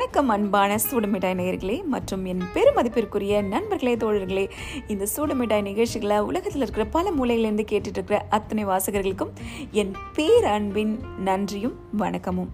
வணக்கம் அன்பான சூடுமிட்டாய் நேயர்களே மற்றும் என் பெருமதிப்பிற்குரிய நண்பர்களே தோழர்களே. இந்த சூடுமிட்டாய் நிகழ்ச்சிகளை உலகத்தில் இருக்கிற பல மூலையிலேருந்து கேட்டுட்டு இருக்கிற அத்தனை வாசகர்களுக்கும் என் பேரன்பின் நன்றியும் வணக்கமும்.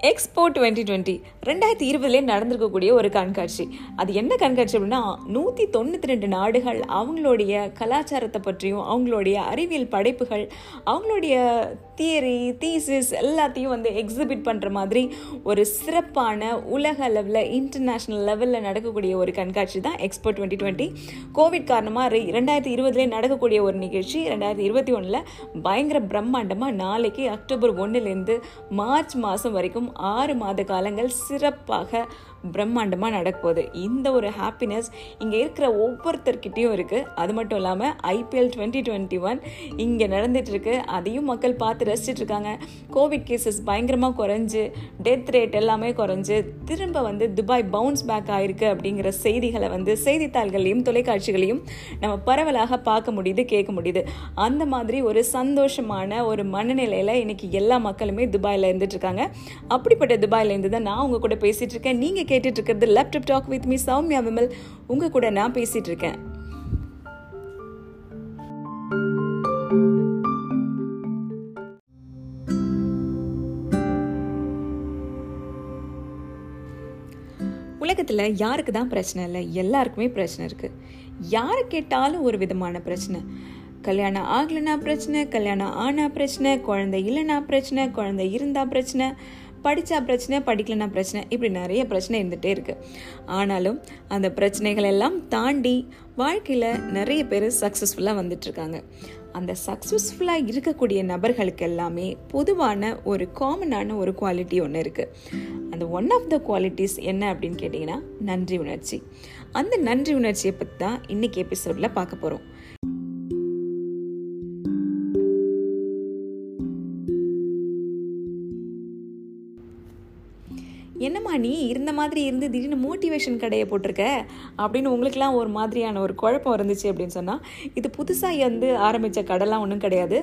எக்ஸ்போ டுவெண்ட்டி டுவெண்ட்டி ரெண்டாயிரத்தி இருபதுலேயே நடந்திருக்கக்கூடிய ஒரு கண்காட்சி. அது என்ன கண்காட்சி அப்படின்னா நூற்றி தொண்ணூற்றி ரெண்டு நாடுகள் அவங்களுடைய கலாச்சாரத்தை பற்றியும் அவங்களுடைய அறிவியல் படைப்புகள் அவங்களுடைய தியரி தீசிஸ் எல்லாத்தையும் வந்து எக்ஸிபிட் பண்ணுற மாதிரி ஒரு சிறப்பான உலக அளவில் இன்டர்நேஷ்னல் லெவலில் நடக்கக்கூடிய ஒரு கண்காட்சி தான் எக்ஸ்போ டுவெண்ட்டி டுவெண்ட்டி கோவிட் காரணமாக ரெண்டாயிரத்தி இருபதுலேயே நடக்கக்கூடிய ஒரு நிகழ்ச்சி. ரெண்டாயிரத்தி இருபத்தி ஒன்றில் பயங்கர பிரம்மாண்டமாக நாளைக்கு அக்டோபர் ஒன்றுலேருந்து மார்ச் மாதம் வரைக்கும் ஆறு மாத காலங்கள் சிறப்பாக பிரம்மாண்டமாக நடக்கப்போகுது இந்த ஒரு ஹாப்பினஸ் இங்கே இருக்கிற ஒவ்வொருத்தர்கிட்டையும் இருக்குது அது மட்டும் இல்லாமல் ஐபிஎல் டுவெண்ட்டி டுவெண்ட்டி ஒன் இங்கே நடந்துகிட்ருக்கு அதையும் மக்கள் பார்த்து ரசிச்சிட்டு இருக்காங்க. கோவிட் கேசஸ் பயங்கரமாக குறைஞ்சு டெத் ரேட் எல்லாமே குறைஞ்சு திரும்ப வந்து துபாய் பவுன்ஸ் பேக் ஆயிருக்கு அப்படிங்கிற செய்திகளை வந்து செய்தித்தாள்களையும் தொலைக்காட்சிகளையும் நம்ம பரவலாக பார்க்க முடியுது கேட்க முடியுது. அந்த மாதிரி ஒரு சந்தோஷமான ஒரு மனநிலையில் இன்னைக்கு எல்லா மக்களுமே துபாயில் இருந்துட்டு இருக்காங்க. அப்படிப்பட்ட துபாயிலேருந்து தான் நான் உங்க கூட பேசிட்டு இருக்கேன். நீங்க கேட்டுட்டு இருக்கிறது laptop talk with me Soumya Vimal. உங்க கூட நான் பேசிட்டு இருக்கேன் உலகத்தில் யாருக்கு தான் பிரச்சனை இல்லை? எல்லாருக்குமே பிரச்சனை இருக்குது யாரை கேட்டாலும் ஒரு விதமான பிரச்சனை. கல்யாணம் ஆகலைன்னா பிரச்சனை கல்யாணம் ஆனா பிரச்சனை குழந்தை இல்லைனா பிரச்சனை குழந்தை இருந்தா பிரச்சனை. படித்தா பிரச்சனை படிக்கலனா பிரச்சனை. இப்படி நிறைய பிரச்சனை இருந்துகிட்டே இருக்குது ஆனாலும் அந்த பிரச்சனைகள் எல்லாம் தாண்டி வாழ்க்கையில் நிறைய பேர் சக்ஸஸ்ஃபுல்லாக வந்துட்டுருக்காங்க அந்த சக்ஸஸ்ஃபுல்லாக இருக்கக்கூடிய நபர்களுக்கு எல்லாமே பொதுவான ஒரு காமனான ஒரு குவாலிட்டி ஒன்று இருக்குது அந்த ஒன் ஆஃப் த குவாலிட்டிஸ் என்ன அப்படின்னு கேட்டிங்கன்னா நன்றி உணர்ச்சி. அந்த நன்றி உணர்ச்சியை பற்றி தான் இன்றைக்கி எபிசோடில் பார்க்க போகிறோம் நீ இருந்த மாதிரி இருந்து திடீர்னு மோட்டிவேஷன் கடையை போட்டிருக்க? அப்படின்னு உங்களுக்குலாம் ஒரு மாதிரியான ஒரு குழப்பம் இருந்துச்சு அப்படின்னு சொன்னால் இது புதுசாக வந்து ஆரம்பித்த கடைலாம் ஒன்றும் கிடையாது.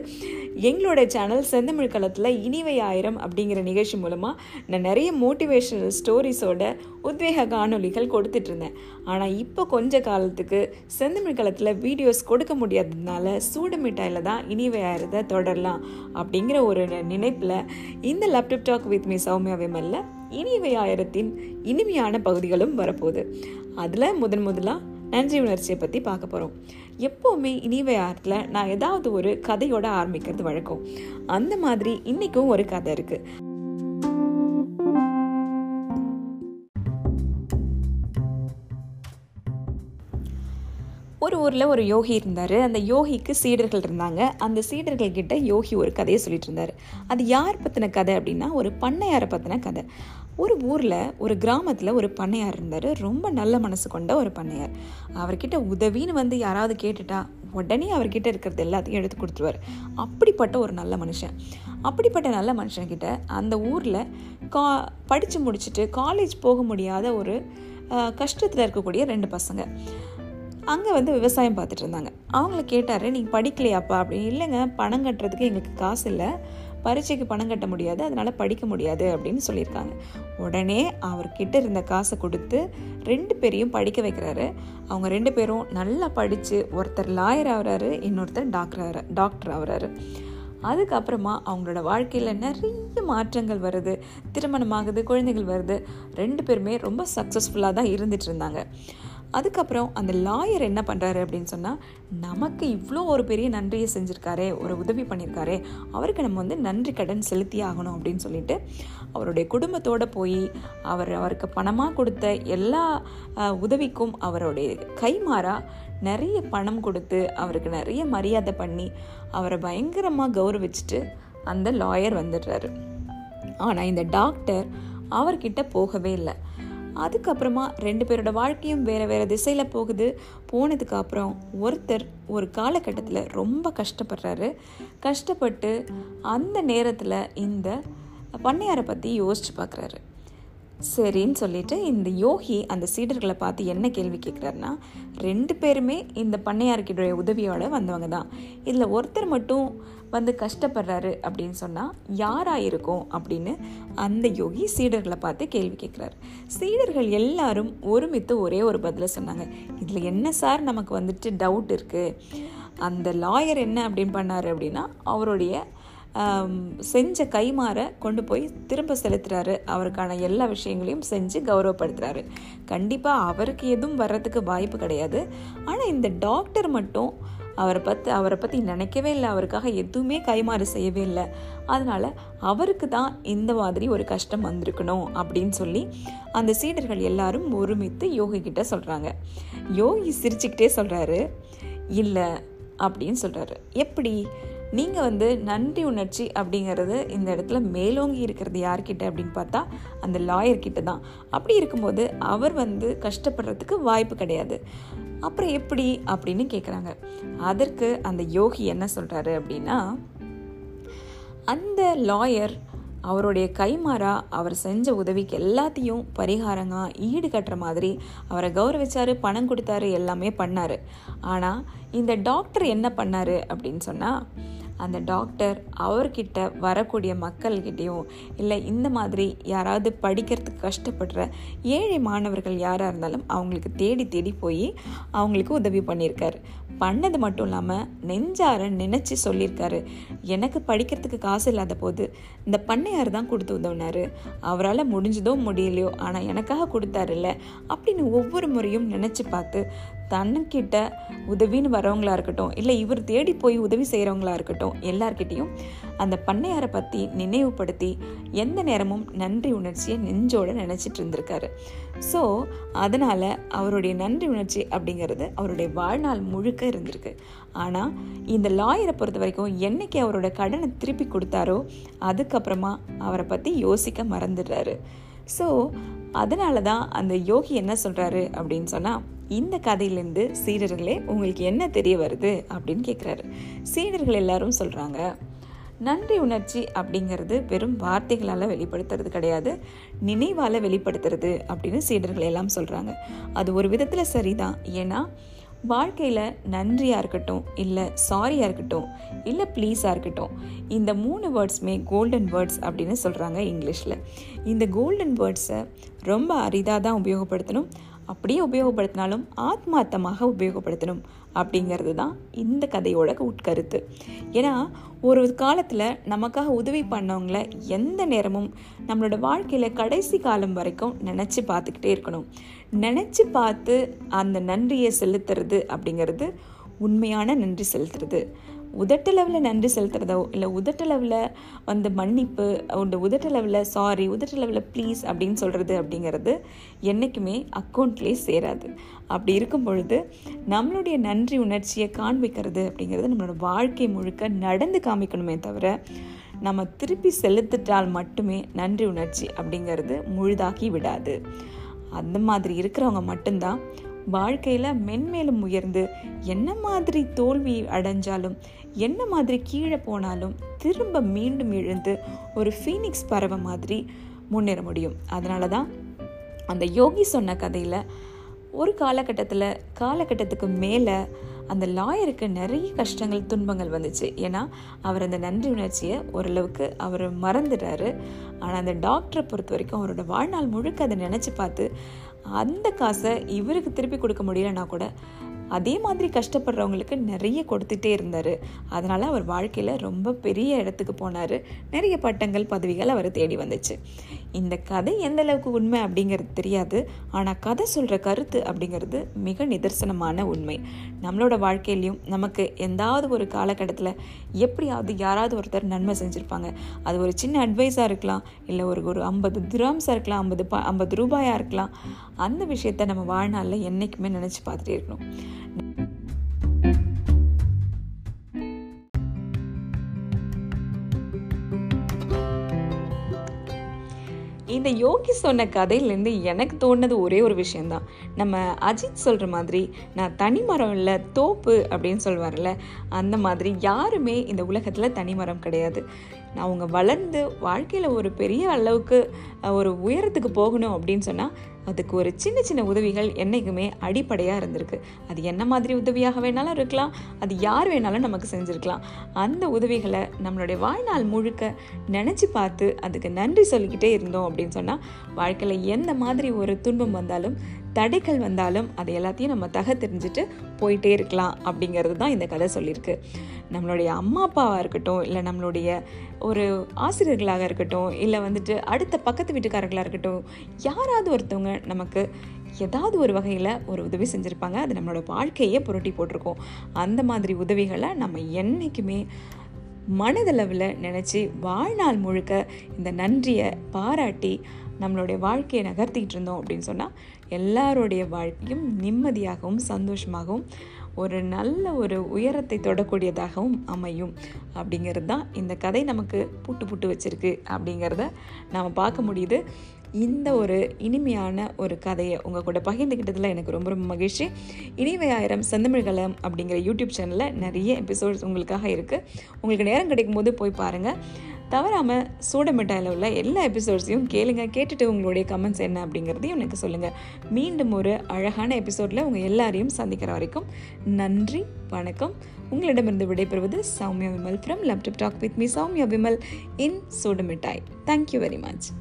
எங்களோட சேனல் செந்தமிழ் களத்தில் இனிவை ஆயிரம் அப்படிங்கிற நிகழ்ச்சி மூலமாக நான் நிறைய மோட்டிவேஷனல் ஸ்டோரிஸோட உத்வேக காணொலிகள் கொடுத்துட்ருந்தேன் ஆனால் இப்போ கொஞ்ச காலத்துக்கு செந்தமிழ் களத்தில் வீடியோஸ் கொடுக்க முடியாததுனால சூடு மிட்டாயில் தான் இனிவை ஆயிரத்தை தொடரலாம் அப்படிங்கிற ஒரு நினைப்பில் இந்த laptop talk with me Soumya விமல்ல இனிவை ஆயிரத்தின் இனிமையான பகுதிகளும் வரப்போகுது. அதில் முதன் முதலாக நன்றி உணர்ச்சியை பற்றி பார்க்க போகிறோம் எப்போவுமே இனிவை ஆயிரத்தில் நான் ஏதாவது ஒரு கதையோட ஆரம்பிக்கிறது வழக்கம். அந்த மாதிரி இன்றைக்கும் ஒரு கதை இருக்குது ஒரு ஊரில் ஒரு யோகி இருந்தார். அந்த யோகிக்கு சீடர்கள் இருந்தாங்க. அந்த சீடர்கள் கிட்ட யோகி ஒரு கதையை சொல்லிட்டு இருந்தார். அது யார் பற்றின கதை அப்படின்னா ஒரு பண்ணையாரை பற்றின கதை. ஒரு ஊரில் ஒரு கிராமத்தில் ஒரு பண்ணையார் இருந்தார். ரொம்ப நல்ல மனசு கொண்ட ஒரு பண்ணையார். அவர்கிட்ட உதவின்னு வந்து யாராவது கேட்டுட்டா உடனே அவர்கிட்ட இருக்கிறது எல்லாத்தையும் எடுத்து கொடுத்துருவார். அப்படிப்பட்ட ஒரு நல்ல மனுஷன். அப்படிப்பட்ட நல்ல மனுஷன்கிட்ட அந்த ஊரில் கா படித்து முடிச்சுட்டு காலேஜ் போக முடியாத ஒரு கஷ்டத்தில் இருக்கக்கூடிய ரெண்டு பசங்க. அங்கே வந்து விவசாயம் பார்த்துட்டு இருந்தாங்க. அவங்கள கேட்டார் நீங்கள் படிக்கலையாப்பா? அப்படின்னு இல்லைங்க பணம் கட்டுறதுக்கு எங்களுக்கு காசு இல்லை. பரீட்சைக்கு பணம் கட்ட முடியாது. அதனால் படிக்க முடியாது. அப்படின்னு சொல்லியிருக்காங்க. உடனே அவர்கிட்ட இருந்த காசை கொடுத்து ரெண்டு பேரையும் படிக்க வைக்கிறாரு. அவங்க ரெண்டு பேரும் நல்லா படித்து ஒருத்தர் லாயர் ஆகிறாரு இன்னொருத்தர் டாக்டர் டாக்டர் ஆகிறாரு. அதுக்கப்புறமா அவங்களோட வாழ்க்கையில் நிறைய மாற்றங்கள் வருது. திருமணமாகுது குழந்தைகள் வருது. ரெண்டு பேருமே ரொம்ப சக்ஸஸ்ஃபுல்லாக தான் இருந்துட்டு இருந்தாங்க. அதுக்கப்புறம் அந்த லாயர் என்ன பண்ணுறாரு அப்படின்னு சொன்னால் நமக்கு இவ்வளோ ஒரு பெரிய நன்றியை செஞ்சுருக்காரே ஒரு உதவி பண்ணியிருக்காரே அவருக்கு நம்ம வந்து நன்றி கடன் செலுத்தி ஆகணும் அப்படின்னு சொல்லிட்டு அவருடைய குடும்பத்தோடு போய் அவர் அவருக்கு பணமாக கொடுத்த எல்லா உதவிக்கும் அவருடைய கைமாறாக நிறைய பணம் கொடுத்து அவருக்கு நிறைய மரியாதை பண்ணி அவரை பயங்கரமாக கௌரவிச்சுட்டு அந்த லாயர் வந்துடுறாரு. ஆனால் இந்த டாக்டர் அவர்கிட்ட போகவே இல்லை. அதுக்கப்புறமா ரெண்டு பேரோட வாழ்க்கையும் வேறு வேறு திசையில் போகுது. போனதுக்கு அப்புறம் ஒருத்தர் ஒரு காலகட்டத்தில் ரொம்ப கஷ்டப்படுறாரு. கஷ்டப்பட்டு அந்த நேரத்தில் இந்த பண்ணையாரை பற்றி யோசிச்சு பார்க்குறாரு சரின்னு சொல்லிட்டு இந்த யோகி அந்த சீடர்களை பார்த்து என்ன கேள்வி கேட்குறாருன்னா ரெண்டு பேருமே இந்த பண்ணையார்கிட்ட உதவியோடு வந்தவங்க தான். இதில் ஒருத்தர் மட்டும் வந்து கஷ்டப்படுறாரு அப்படின்னு சொன்னால் யாராக இருக்கும்? அப்படின்னு அந்த யோகி சீடர்களை பார்த்து கேள்வி கேட்குறாரு. சீடர்கள் எல்லாரும் ஒருமித்து ஒரே ஒரு பதிலை சொன்னாங்க. இதில் என்ன சார் நமக்கு வந்துட்டு டவுட் இருக்குது அந்த லாயர் என்ன அப்படின்னு பண்ணார் அப்படின்னா அவருடைய செஞ்ச கைமாற கொண்டு போய் திரும்ப செலுத்துறாரு. அவருக்கான எல்லா விஷயங்களையும் செஞ்சு கௌரவப்படுத்துறாரு. கண்டிப்பாக அவருக்கு எதுவும் வர்றதுக்கு வாய்ப்பு கிடையாது. ஆனால் இந்த டாக்டர் மட்டும் அவரை பற்றி அவரை பற்றி நினைக்கவே இல்லை. அவருக்காக எதுவுமே கைமாறு செய்யவே இல்லை. அதனால் அவருக்கு தான் இந்த மாதிரி ஒரு கஷ்டம் வந்திருக்கணும் அப்படின்னு சொல்லி அந்த சீடர்கள் எல்லாரும் ஒருமித்து யோகி கிட்ட சொல்கிறாங்க யோகி சிரிச்சுக்கிட்டே சொல்கிறாரு இல்லை அப்படின்னு சொல்கிறாரு எப்படி? நீங்கள் வந்து நன்றி உணர்ச்சி அப்படிங்கிறது இந்த இடத்துல மேலோங்கி இருக்கிறது யார்கிட்ட அப்படின்னு பார்த்தா அந்த லாயர்கிட்ட தான் அப்படி இருக்கும்போது அவர் வந்து கஷ்டப்படுறதுக்கு வாய்ப்பு கிடையாது. அப்புறம் எப்படி அப்படின்னு கேட்குறாங்க அதற்கு அந்த யோகி என்ன சொல்கிறாரு அப்படின்னா அந்த லாயர் அவருடைய கைமாறா அவர் செஞ்ச உதவிக்கு எல்லாத்தையும் பரிகாரங்க ஈடு கட்டுற மாதிரி அவரை கௌரவிச்சாரு பணம் கொடுத்தாரு எல்லாமே பண்ணார். ஆனால் இந்த டாக்டர் என்ன பண்ணாரு அப்படின்னு சொன்னால் அந்த டாக்டர் அவர்கிட்ட வரக்கூடிய மக்கள்கிட்டையும் இல்லை இந்த மாதிரி யாராவது படிக்கிறதுக்கு கஷ்டப்படுற ஏழை மாணவர்கள் யாராக இருந்தாலும் அவங்களுக்கு தேடி தேடி போய் அவங்களுக்கு உதவி பண்ணியிருக்காரு. பண்ணது மட்டும் இல்லாமல் நெஞ்சார நினச்சி சொல்லியிருக்காரு. எனக்கு படிக்கிறதுக்கு காசு இல்லாத போது இந்த பண்ணையார் தான் கொடுத்து உதவினார். அவரால் முடிஞ்சதோ முடியலையோ ஆனால் எனக்காக கொடுத்தாருல்ல அப்படின்னு ஒவ்வொரு முறையும் நினச்சி பார்த்து தன்னுக்கிட்ட உதவின்னு வரவங்களா இருக்கட்டும் இல்லை இவர் தேடி போய் உதவி செய்கிறவங்களா இருக்கட்டும் எல்லார்கிட்டையும் அந்த பண்ணையாரை பற்றி நினைவுபடுத்தி எந்த நேரமும் நன்றி உணர்ச்சியை நெஞ்சோட நினச்சிட்டு இருந்திருக்காரு. ஸோ அதனால் அவருடைய நன்றி உணர்ச்சி அப்படிங்கிறது அவருடைய வாழ்நாள் முழுக்க இருந்திருக்கு. ஆனால் இந்த லாயரை பொறுத்த வரைக்கும் என்னைக்கு அவரோட கடனை திருப்பி கொடுத்தாரோ அதுக்கப்புறமா அவரை பற்றி யோசிக்க மறந்துடுறாரு. ஸோ அதனால தான் அந்த யோகி என்ன சொல்கிறாரு அப்படின்னு சொன்னால் இந்த கதையிலேருந்து சீடர்களே உங்களுக்கு என்ன தெரிய வருது அப்படின்னு கேட்குறாரு சீடர்கள் எல்லாரும் சொல்கிறாங்க நன்றி உணர்ச்சி அப்படிங்கிறது வெறும் வார்த்தைகளால் வெளிப்படுத்துறது கிடையாது நினைவால் வெளிப்படுத்துறது அப்படின்னு சீடர்கள் எல்லாம் சொல்கிறாங்க அது ஒரு விதத்தில் சரிதான். ஏன்னா வாழ்க்கையில் நன்றியாக இருக்கட்டும் இல்லை சாரியாக இருக்கட்டும் இல்லை ப்ளீஸாக இருக்கட்டும் இந்த மூணு வேர்ட்ஸுமே கோல்டன் வேர்ட்ஸ் அப்படின்னு சொல்கிறாங்க இங்கிலீஷில். இந்த கோல்டன் வேர்ட்ஸை ரொம்ப அரிதாக தான் உபயோகப்படுத்தணும். அப்படியே உபயோகப்படுத்தினாலும் ஆத்மார்த்தமாக உபயோகப்படுத்தணும். அப்படிங்கிறது தான் இந்த கதையோட உட்கருத்து. ஏன்னா ஒரு காலத்தில் நமக்காக உதவி பண்ணவங்கள எந்த நேரமும் நம்மளோட வாழ்க்கையில் கடைசி காலம் வரைக்கும் நினச்சி பார்த்துக்கிட்டே இருக்கணும். நினச்சி பார்த்து அந்த நன்றியை செலுத்துறது அப்படிங்கிறது உண்மையான நன்றி செலுத்துறது. உதட்டளவில் நன்றி செலுத்துறதோ இல்லை உதட்டளவில் வந்து மன்னிப்பு உண்டு உதட்டளவில் சாரி உதட்டளவில் ப்ளீஸ் அப்படின்னு சொல்கிறது அப்படிங்கிறது என்றைக்குமே அக்கௌண்ட்லேயே சேராது. அப்படி இருக்கும் பொழுது நம்மளுடைய நன்றி உணர்ச்சியை காண்பிக்கிறது அப்படிங்கிறது நம்மளோட வாழ்க்கை முழுக்க நடந்து காமிக்கணுமே தவிர நம்ம திருப்பி செலுத்திட்டால் மட்டுமே நன்றி உணர்ச்சி அப்படிங்கிறது முழுதாக்கி விடாது. அந்த மாதிரி இருக்கிறவங்க மட்டும்தான் வாழ்க்கையில் மென்மேலும் உயர்ந்து என்ன மாதிரி தோல்வி அடைஞ்சாலும் என்ன மாதிரி கீழே போனாலும் திரும்ப மீண்டும் எழுந்து ஒரு ஃபீனிக்ஸ் பறவை மாதிரி முன்னேற முடியும். அதனால தான் அந்த யோகி சொன்ன கதையில் ஒரு காலகட்டத்தில் காலகட்டத்துக்கு மேலே அந்த லாயருக்கு நிறைய கஷ்டங்கள் துன்பங்கள் வந்துச்சு. ஏன்னா அவர் அந்த நன்றி உணர்ச்சியை ஓரளவுக்கு அவர் மறந்துடுறாரு. ஆனால் அந்த டாக்டரை பொறுத்த வரைக்கும் அவரோட வாழ்நாள் முழுக்க அதை நினச்சி பார்த்து அந்த காசை இவருக்கு திருப்பி கொடுக்க முடியலன்னா கூட அதே மாதிரி கஷ்டப்படுறவங்களுக்கு நிறைய கொடுத்துட்டே இருந்தார். அதனால் அவர் வாழ்க்கையில் ரொம்ப பெரிய இடத்துக்கு போனார். நிறைய பட்டங்கள் பதவிகள் அவர் தேடி வந்துச்சு. இந்த கதை எந்த அளவுக்கு உண்மை அப்படிங்கிறது தெரியாது. ஆனால் கதை சொல்கிற கருத்து அப்படிங்கிறது மிக நிதர்சனமான உண்மை. நம்மளோட வாழ்க்கையிலையும் நமக்கு எந்தாவது ஒரு காலகட்டத்தில் எப்படியாவது யாராவது ஒருத்தர் நன்மை செஞ்சுருப்பாங்க. அது ஒரு சின்ன அட்வைஸாக இருக்கலாம் இல்லை ஒரு ஒரு ஐம்பது திராம்ஸாக இருக்கலாம் ஐம்பது ப ஐம்பது ரூபாயாக இருக்கலாம். அந்த விஷயத்த நம்ம வாழ்நாளில் என்றைக்குமே நினச்சி பார்த்துட்டே இருக்கணும். இந்த யோகி சொன்ன கதையிலேருந்து எனக்கு தோணுது ஒரே ஒரு விஷயந்தான் நம்ம அஜித் சொல்கிற மாதிரி நான் தனிமரம் இல்லை தோப்பு அப்படின்னு சொல்லுவார்ல அந்த மாதிரி யாருமே இந்த உலகத்தில் தனிமரம் கிடையாது. அவங்க வளர்ந்து வாழ்க்கையில் ஒரு பெரிய அளவுக்கு ஒரு உயரத்துக்கு போகணும் அப்படின்னு சொன்னால் அதுக்கு ஒரு சின்ன சின்ன உதவிகள் என்றைக்குமே அடிப்படையாக இருந்திருக்கு. அது என்ன மாதிரி உதவியாக வேணாலும் இருக்கலாம் அது யார் வேணாலும் நமக்கு செஞ்சுருக்கலாம். அந்த உதவிகளை நம்மளுடைய வாழ்நாள் முழுக்க நினச்சி பார்த்து அதுக்கு நன்றி சொல்லிக்கிட்டே இருந்தோம் அப்படின்னு சொன்னால் வாழ்க்கையில் எந்த மாதிரி ஒரு துன்பம் வந்தாலும் தடைகள் வந்தாலும் அது எல்லாத்தையும் நம்ம தக தெரிஞ்சுட்டு போயிட்டே இருக்கலாம் அப்படிங்கிறது தான் இந்த கதை சொல்லியிருக்கு. நம்மளுடைய அம்மா அப்பாவாக இருக்கட்டும் இல்லை நம்மளுடைய ஒரு ஆசிரியர்களாக இருக்கட்டும் இல்லை வந்துட்டு அடுத்த பக்கத்து வீட்டுக்காரர்களாக இருக்கட்டும் யாராவது ஒருத்தவங்க நமக்கு ஏதாவது ஒரு வகையில் ஒரு உதவி செஞ்சுருப்பாங்க. அது நம்மளோட வாழ்க்கையே புரட்டி போட்டிருக்கோம். அந்த மாதிரி உதவிகளை நம்ம என்றைக்குமே மனதளவில் நினச்சி வாழ்நாள் முழுக்க இந்த நன்றியை பாராட்டி நம்மளுடைய வாழ்க்கையை நகர்த்திக்கிட்டு இருந்தோம் அப்படின்னு சொன்னால் எல்லாருடைய வாழ்க்கையும் நிம்மதியாகவும் சந்தோஷமாகவும் ஒரு நல்ல ஒரு உயரத்தை தொடக்கூடியதாகவும் அமையும். அப்படிங்கிறது தான் இந்த கதை நமக்கு புட்டு புட்டு வச்சிருக்கு அப்படிங்கிறத நாம் பார்க்க முடியுது. இந்த ஒரு இனிமையான ஒரு கதையை உங்கள் கூட பகிர்ந்துக்கிட்டதில் எனக்கு ரொம்ப ரொம்ப மகிழ்ச்சி. இனிமை ஆயிரம் செந்தமிழ்கலம் அப்படிங்கிற யூடியூப் சேனலில் நிறைய எபிசோட்ஸ் உங்களுக்காக இருக்குது உங்களுக்கு நேரம் கிடைக்கும் போது போய் பாருங்கள் தவறாமல் சூடமிட்டாயில் உள்ள எல்லா எபிசோட்ஸையும் கேளுங்க. கேட்டுட்டு உங்களுடைய கமெண்ட்ஸ் என்ன அப்படிங்கிறதையும் எனக்கு சொல்லுங்கள் மீண்டும் ஒரு அழகான எபிசோடில் உங்கள் எல்லாரையும் சந்திக்கிற வரைக்கும் நன்றி வணக்கம். உங்களிடமிருந்து விடைபெறுவது Soumya Vimal from laptop talk with me Soumya Vimal in சூடமிட்டாய் thank you very much